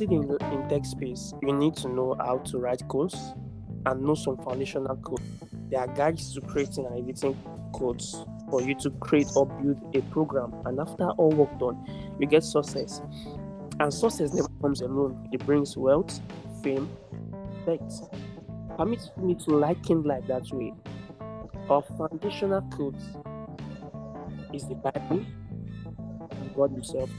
in, in tech space, you need to know how to write codes and know some foundational code. There are guides to creating and editing codes for you to create or build a program. And after all work done, you get success. And success never comes alone. It brings wealth, fame, effect. Permit me to liken life that way. Our foundational codes is the Bible and God Himself.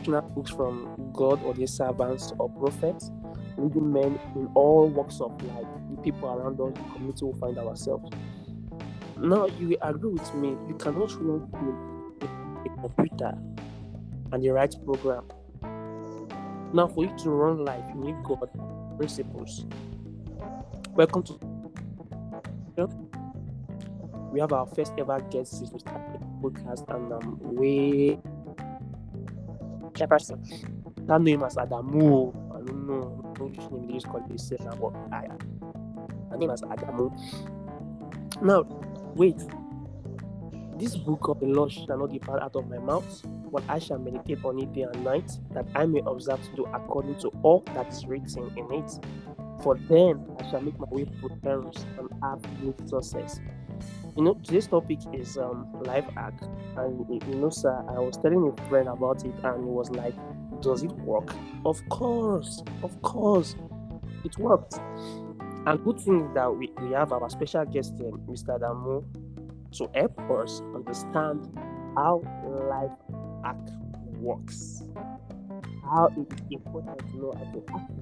Books from God or their servants or prophets, leading men in all walks of life, the people around us, the community will find ourselves. Now, you agree with me, you cannot run a computer and the right program. Now, for you to run life, you need God principles. Welcome to we have our first ever guest the podcast, and um, That name as Adamu. I don't know. Which name they this now, but I, name Adamu. Now, wait. This book of the law shall not depart out of my mouth, but I shall meditate on it day and night, that I may observe to do according to all that is written in it. For then I shall make my way prosperous and have great success. You know, today's topic is um life hack, and you know, sir, I was telling a friend about it, and he was like, "Does it work?" Of course, of course, it worked. And good thing that we, we have our special guest here, Mr. Damu, to help us understand how life hack works, how it is important to know how to act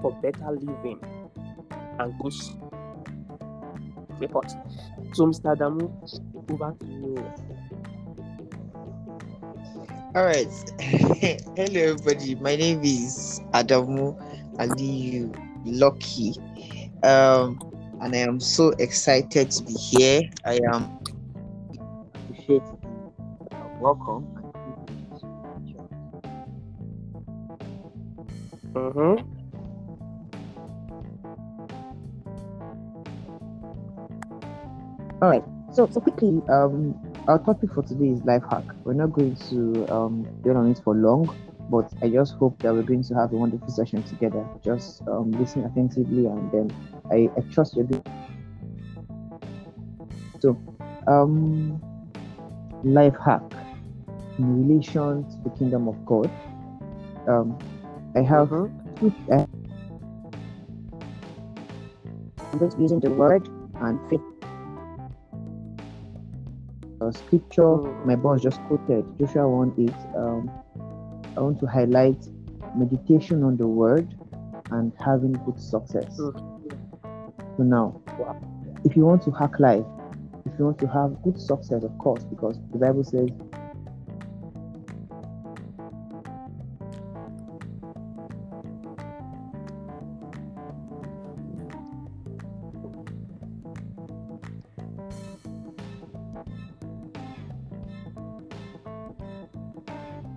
for better living and good report. So, Mr. Damu, over to you. All right. Hello, everybody. My name is Adamu Aliyu Lucky. Um, and I am so excited to be here. I am appreciate welcome. Mm-hmm. All right. So, so quickly, um, our topic for today is life hack. We're not going to um dwell on it for long, but I just hope that we're going to have a wonderful session together. Just um, listen attentively, and then I, I trust you're good. So, um, life hack in relation to the kingdom of God. Um, I have Mhm. two. Uh, I'm just using the word and faith. Uh, scripture Mm. my boss just quoted Joshua 1 8. Um, I want to highlight meditation on the word and having good success. Mm. So now, if you want to hack life, if you want to have good success, of course, because the Bible says,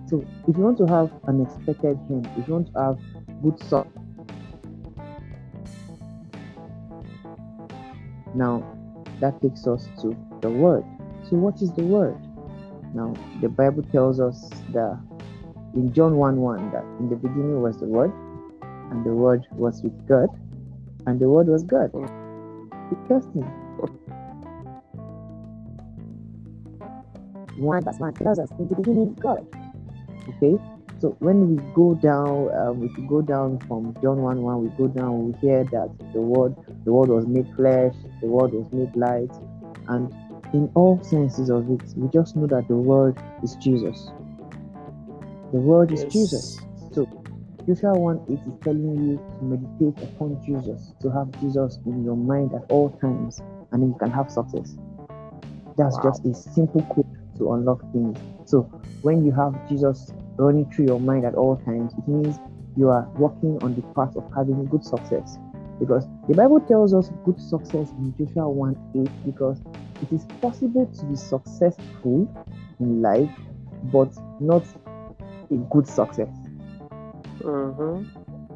so if you want to have an expected end, if you want to have good success, now that takes us to the word. So, what is the word? Now, the Bible tells us that in John 1 1 that in the beginning was the word, and the word was with God, and the word was God. Interesting. 1 verse 1 tells us in the beginning God. Okay, so when we go down, um, if we go down from John 1 1, we go down, we hear that the word, the word was made flesh, the word was made light, and in all senses of it, we just know that the word is Jesus. The word is Jesus. So Joshua 1 8 is telling you to meditate upon Jesus, to have Jesus in your mind at all times, and then you can have success. That's Wow. just a simple code to unlock things. So when you have Jesus running through your mind at all times, it means you are walking on the path of having good success. Because the Bible tells us good success in Joshua 1 8 because it is possible to be successful in life, but not a good success. Mm-hmm.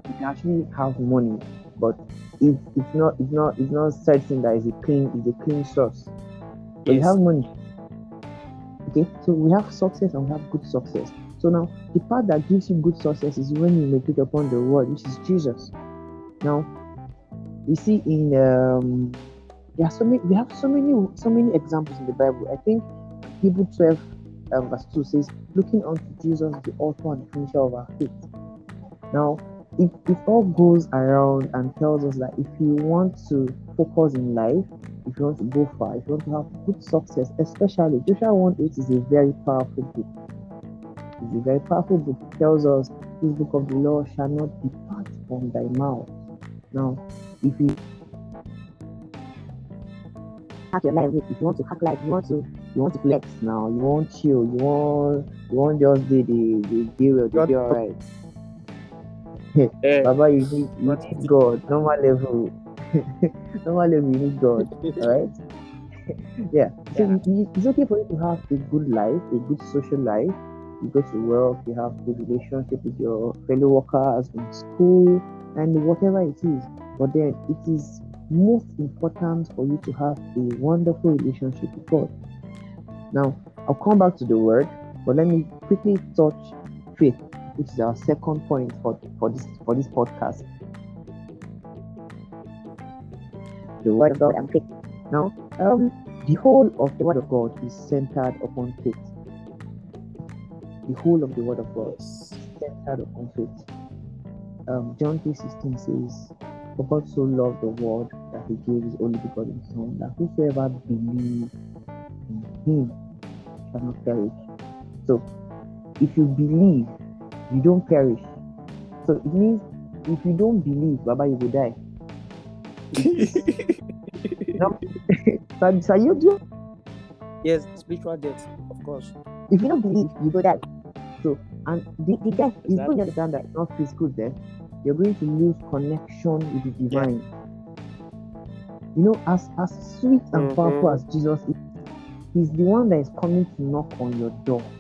You can actually have money, but it, it's not it's not it's not certain that it's a clean it's a clean source. But you have money. Okay, so we have success and we have good success. So now the part that gives you good success is when you meditate upon the word, which is Jesus. Now we see in um there are so many we have so many so many examples in the Bible. I think Hebrew 12 um, verse 2 says, looking unto Jesus, the author and finisher of our faith. Now it, it all goes around and tells us that if you want to focus in life, if you want to go far, if you want to have good success, especially Joshua 1 8 is a very powerful book. It's a very powerful book. It tells us this book of the law shall not depart from thy mouth. Now, if you hack your life, if you want to hack life, you want to you want to flex now, you want chill, you want you want just the the the deal, the deal alright. Baba, you need, you? God. Normal level. Normal level, you need God. Alright? yeah. So Yeah. it- it- it's okay for you to have a good life, a good social life. You go to work, you have good relationship with your fellow workers in school, and whatever it is. But then it is most important for you to have a wonderful relationship with God. Now, I'll come back to the word, but let me quickly touch faith which is our second point for, for this for this podcast. The word of God and faith. Now, um, the whole of the word of God is centered upon faith. The whole of the word of God is centered upon faith. Um, John 3:16 says, For God so loved the world that he gave his only begotten Son, that whosoever believes in him shall not perish. So, if you believe, you don't perish. So it means if you don't believe, Baba, you will die. So you, you, yes, spiritual death, of course. if you don't believe, you will die. So, and the, the death is Exactly. going to understand that it's not physical death. You're going to lose connection with the divine. You know, as as sweet and Mhm. powerful as Jesus is, he's the one that is coming to knock on your door.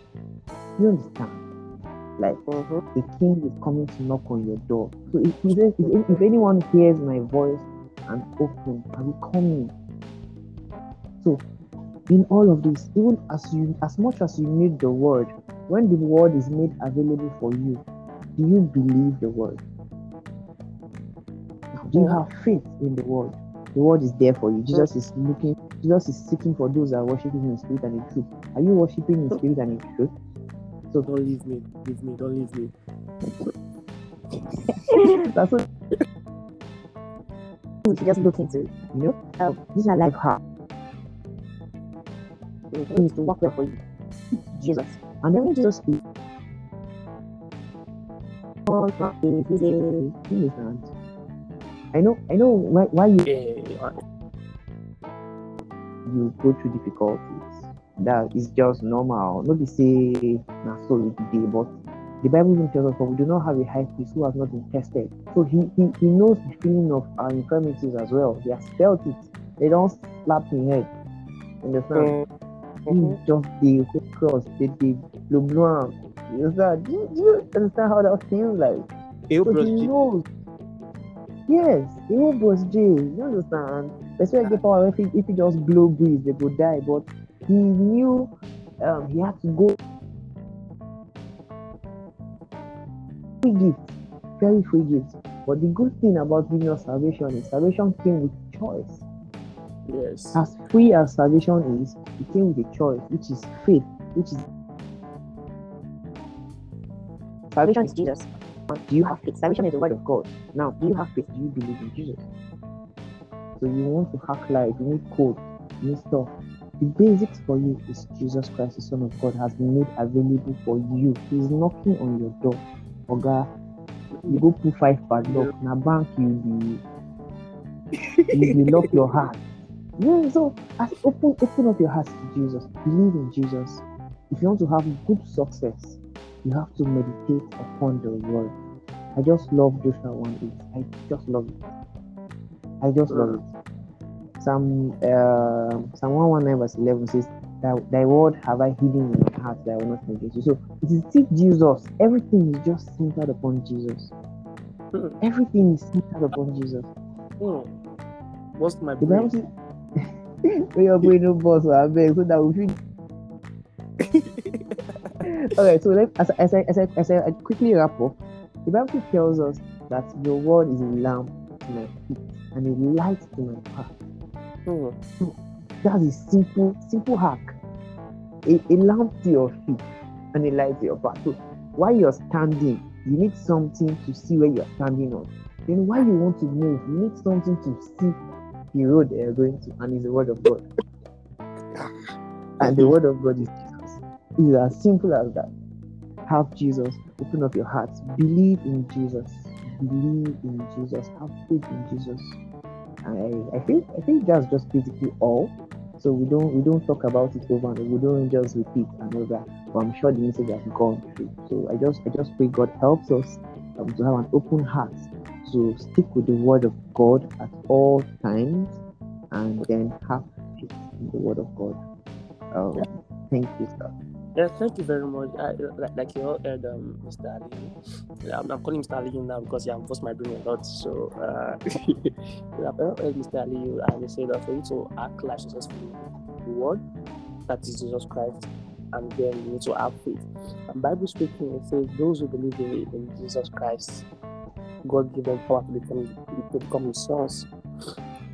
You understand? Like Mm-hmm. a king is coming to knock on your door. So if, if, if anyone hears my voice and open, will come in. So in all of this, even as you as much as you need the word, when the word is made available for you, do you believe the word? Do you have faith in the word? The word is there for you. Jesus is looking, Jesus is seeking for those that are worshiping in spirit and in truth. Are you worshiping in spirit and in truth? So don't leave me. Leave me. Don't leave me. That's what we should just look into. You know, um, this is a life hack. It needs to work well for you. Jesus. And then when Jesus speaks, all from the you? I know, I know why, why you, you go through difficulties. That is just normal. Not to say, not so but the Bible even tells us, for we do not have a high priest who has not been tested. So he, he, he knows the feeling of our infirmities as well. He has felt it. They don't slap in head. Understand? Mhm. He just the whole cross, the the the blow. You understand? Do you, do you understand how that feels like? So he G- knows. Yes, he will was J. You understand? That's why get power if he, if he just blow breeze, they go die. But he knew um, he had to go. Free gift, very free gift. But the good thing about giving us salvation is salvation came with choice. Yes. As free as salvation is, it came with a choice, which is faith, which is salvation is Jesus. Do you have faith? Salvation is the word of God. Now, do you have faith? Do you believe in Jesus? So you want to hack life, you need code, you need stuff. The basics for you is Jesus Christ, the Son of God, has been made available for you. He's knocking on your door. Oga, you go put five padlock, na bank you be you be lock your heart. Yeah, so as open open up your heart to Jesus. Believe in Jesus. If you want to have good success, you have to meditate upon the word. I just love Joshua 1 8. I just love it. I just love it. Psalm uh, Psalm 119 verse 11 says, Thy, thy word have I hidden in my heart that I will not forget you. So it is still Jesus. Everything is just centered upon Jesus. Hmm. Everything is centered upon Jesus. Hmm. What's my The Bible brain? says, Where you're going to boss, I beg, so that we feel okay, so let, as, as, I, as, I, as I quickly wrap up, the Bible tells us that your word is a lamp to my feet and a light to my path. Hmm. That's a simple, simple hack. A, a lamp to your feet and a light to your path. So while you're standing, you need something to see where you're standing on. Then while you want to move, you need something to see the road you're going to, and it's the word of God. And the word of God is Jesus. It's as simple as that. Have Jesus, open up your hearts, believe in Jesus, believe in Jesus, have faith in Jesus. I, I think I think that's just basically all. So we don't we don't talk about it over and we don't just repeat and over. But I'm sure the message has gone through. So I just I just pray God helps us um, to have an open heart to stick with the word of God at all times and then have faith in the word of God. Um. Thank you, sir. Yeah, thank you very much. I, like, like you all heard, um, Mr. Ali. Yeah, I'm, I'm calling Mr. Ali now because yeah, lost my brain a lot. So, uh, yeah, I've heard Mr. Ali and he said that for you to act like successfully the word, that is Jesus Christ, and then you need to have faith. And Bible speaking, it says those who believe in, in Jesus Christ, God give them power to become to become His sons.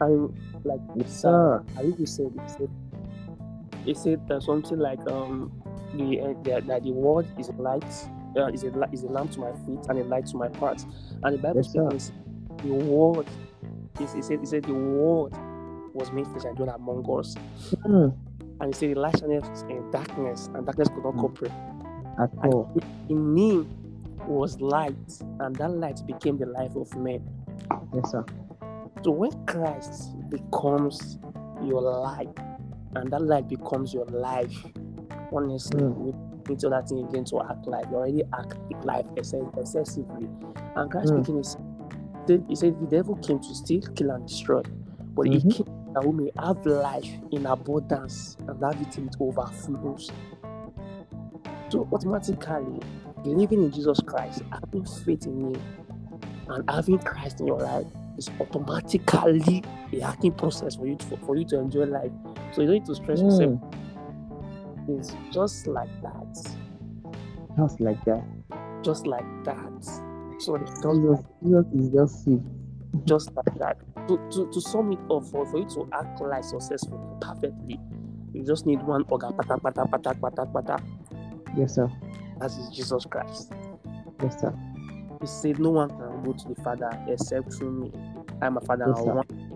And like Yes, Sir, sir. I think you said it said it said uh, something like um the uh, the, that the word is a light uh, is a is a lamp to my feet and a light to my path and the Bible Yes, is the word is it said it said the word was made flesh and dwelt among us Mm, and it said the light in darkness and darkness could not Mm. comprehend at and all. in him was light and that light became the life of men Yes, sir. So when Christ becomes your light and that light becomes your life, honestly, Mm. you need to that thing again to act like you already act life exce- excessively. And Christ Mm. speaking is he said the devil came to steal, kill, and destroy. But Mhm. he came that we may have life in abundance and have it it overflows. So automatically, believing in Jesus Christ, having faith in Him, and having Christ in your life is automatically a hacking process for you to, for you to enjoy life. So you don't need to stress yourself. It's just like that, just like that. just like that. So it's just like, Jesus is just sweet. just like that. To, to, to sum it up, for, for you to act like successfully, perfectly, you just need one organ, pata, pata, pata, pata, pata. Yes, sir. That is Jesus Christ. Yes, sir. He said, No one can go to the Father except through me. I'm a Father. Yes, and sir. one.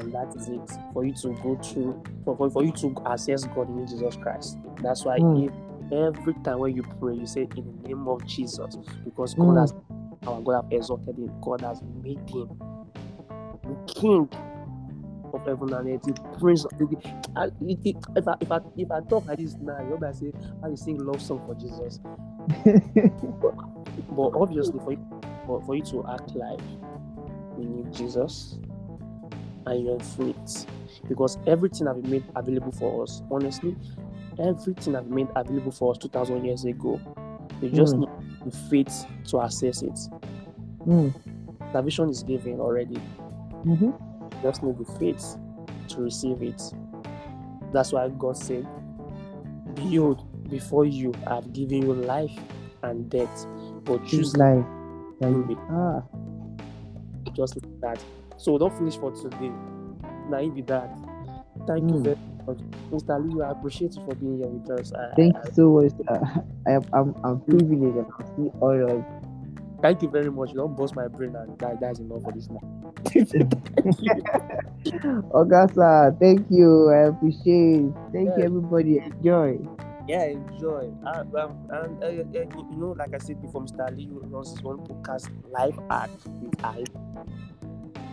And that is it for you to go through, for, for, for you to access God in Jesus Christ. That's why Mm. if every time when you pray, you say, In the name of Jesus, because God Mm. has, our God has exalted him, God has made him the King of heaven and earth, the Prince of the. I- it- it- If I, if, I, if I talk like this now, you know, I say, I will sing love song for Jesus. But obviously, for you, for, for you to act like we need Jesus and your faith, because everything have been made available for us. Honestly, everything have been made available for us two thousand years ago. We just Mm. need the faith to access it. Mm, Salvation is given already. mhm. You just need the faith to receive it. That's why God said, "Behold, before you, I have given you life and death, but choose Choose life. Like, life." ah, just like that. So don't finish for today. Now be that. Thank you Mm. very much, Mr. Lee. I appreciate you for being here with us. I, thank I- you so much. sir. I am I'm, I'm privileged and I'm honored. thank you very much. You don't bust my brain, and that, that's enough for this now. Augusta, thank you. I appreciate. It. Thank you, everybody. Enjoy. yeah, enjoy. Uh, um, and uh, uh, you know, like I said before, Mr. Ali runs his own podcast, Live Art with I.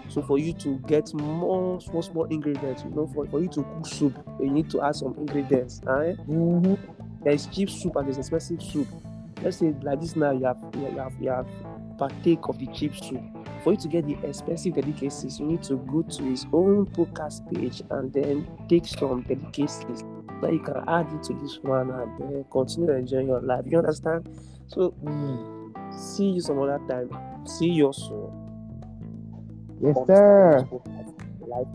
So for you to get more small small ingredients, you know, for, for you to cook soup, you need to add some ingredients. eh? Mm-hmm. there is cheap soup and there's expensive soup. Let's say like this now you have you have you have partake of the cheap soup. For you to get the expensive delicacies, you need to go to his own podcast page and then take some delicacies that you can add it to this one and then continue enjoying your life. You understand? So Mm. see you some other time. See you also. Yes, sir. Life.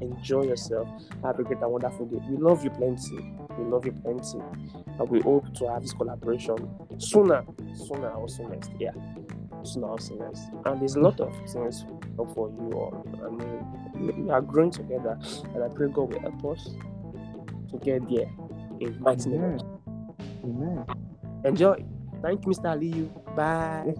Enjoy yourself. Have a great and wonderful day. We love you plenty. We love you plenty. And we hope to have this collaboration sooner, sooner or soonest. Yeah. Sooner or soonest. And there's a lot of things for you all. I mean, we are growing together, and I pray God will help us to get there in mighty. Amen. Enjoy. Thank you, Mr. Aliyu. Bye.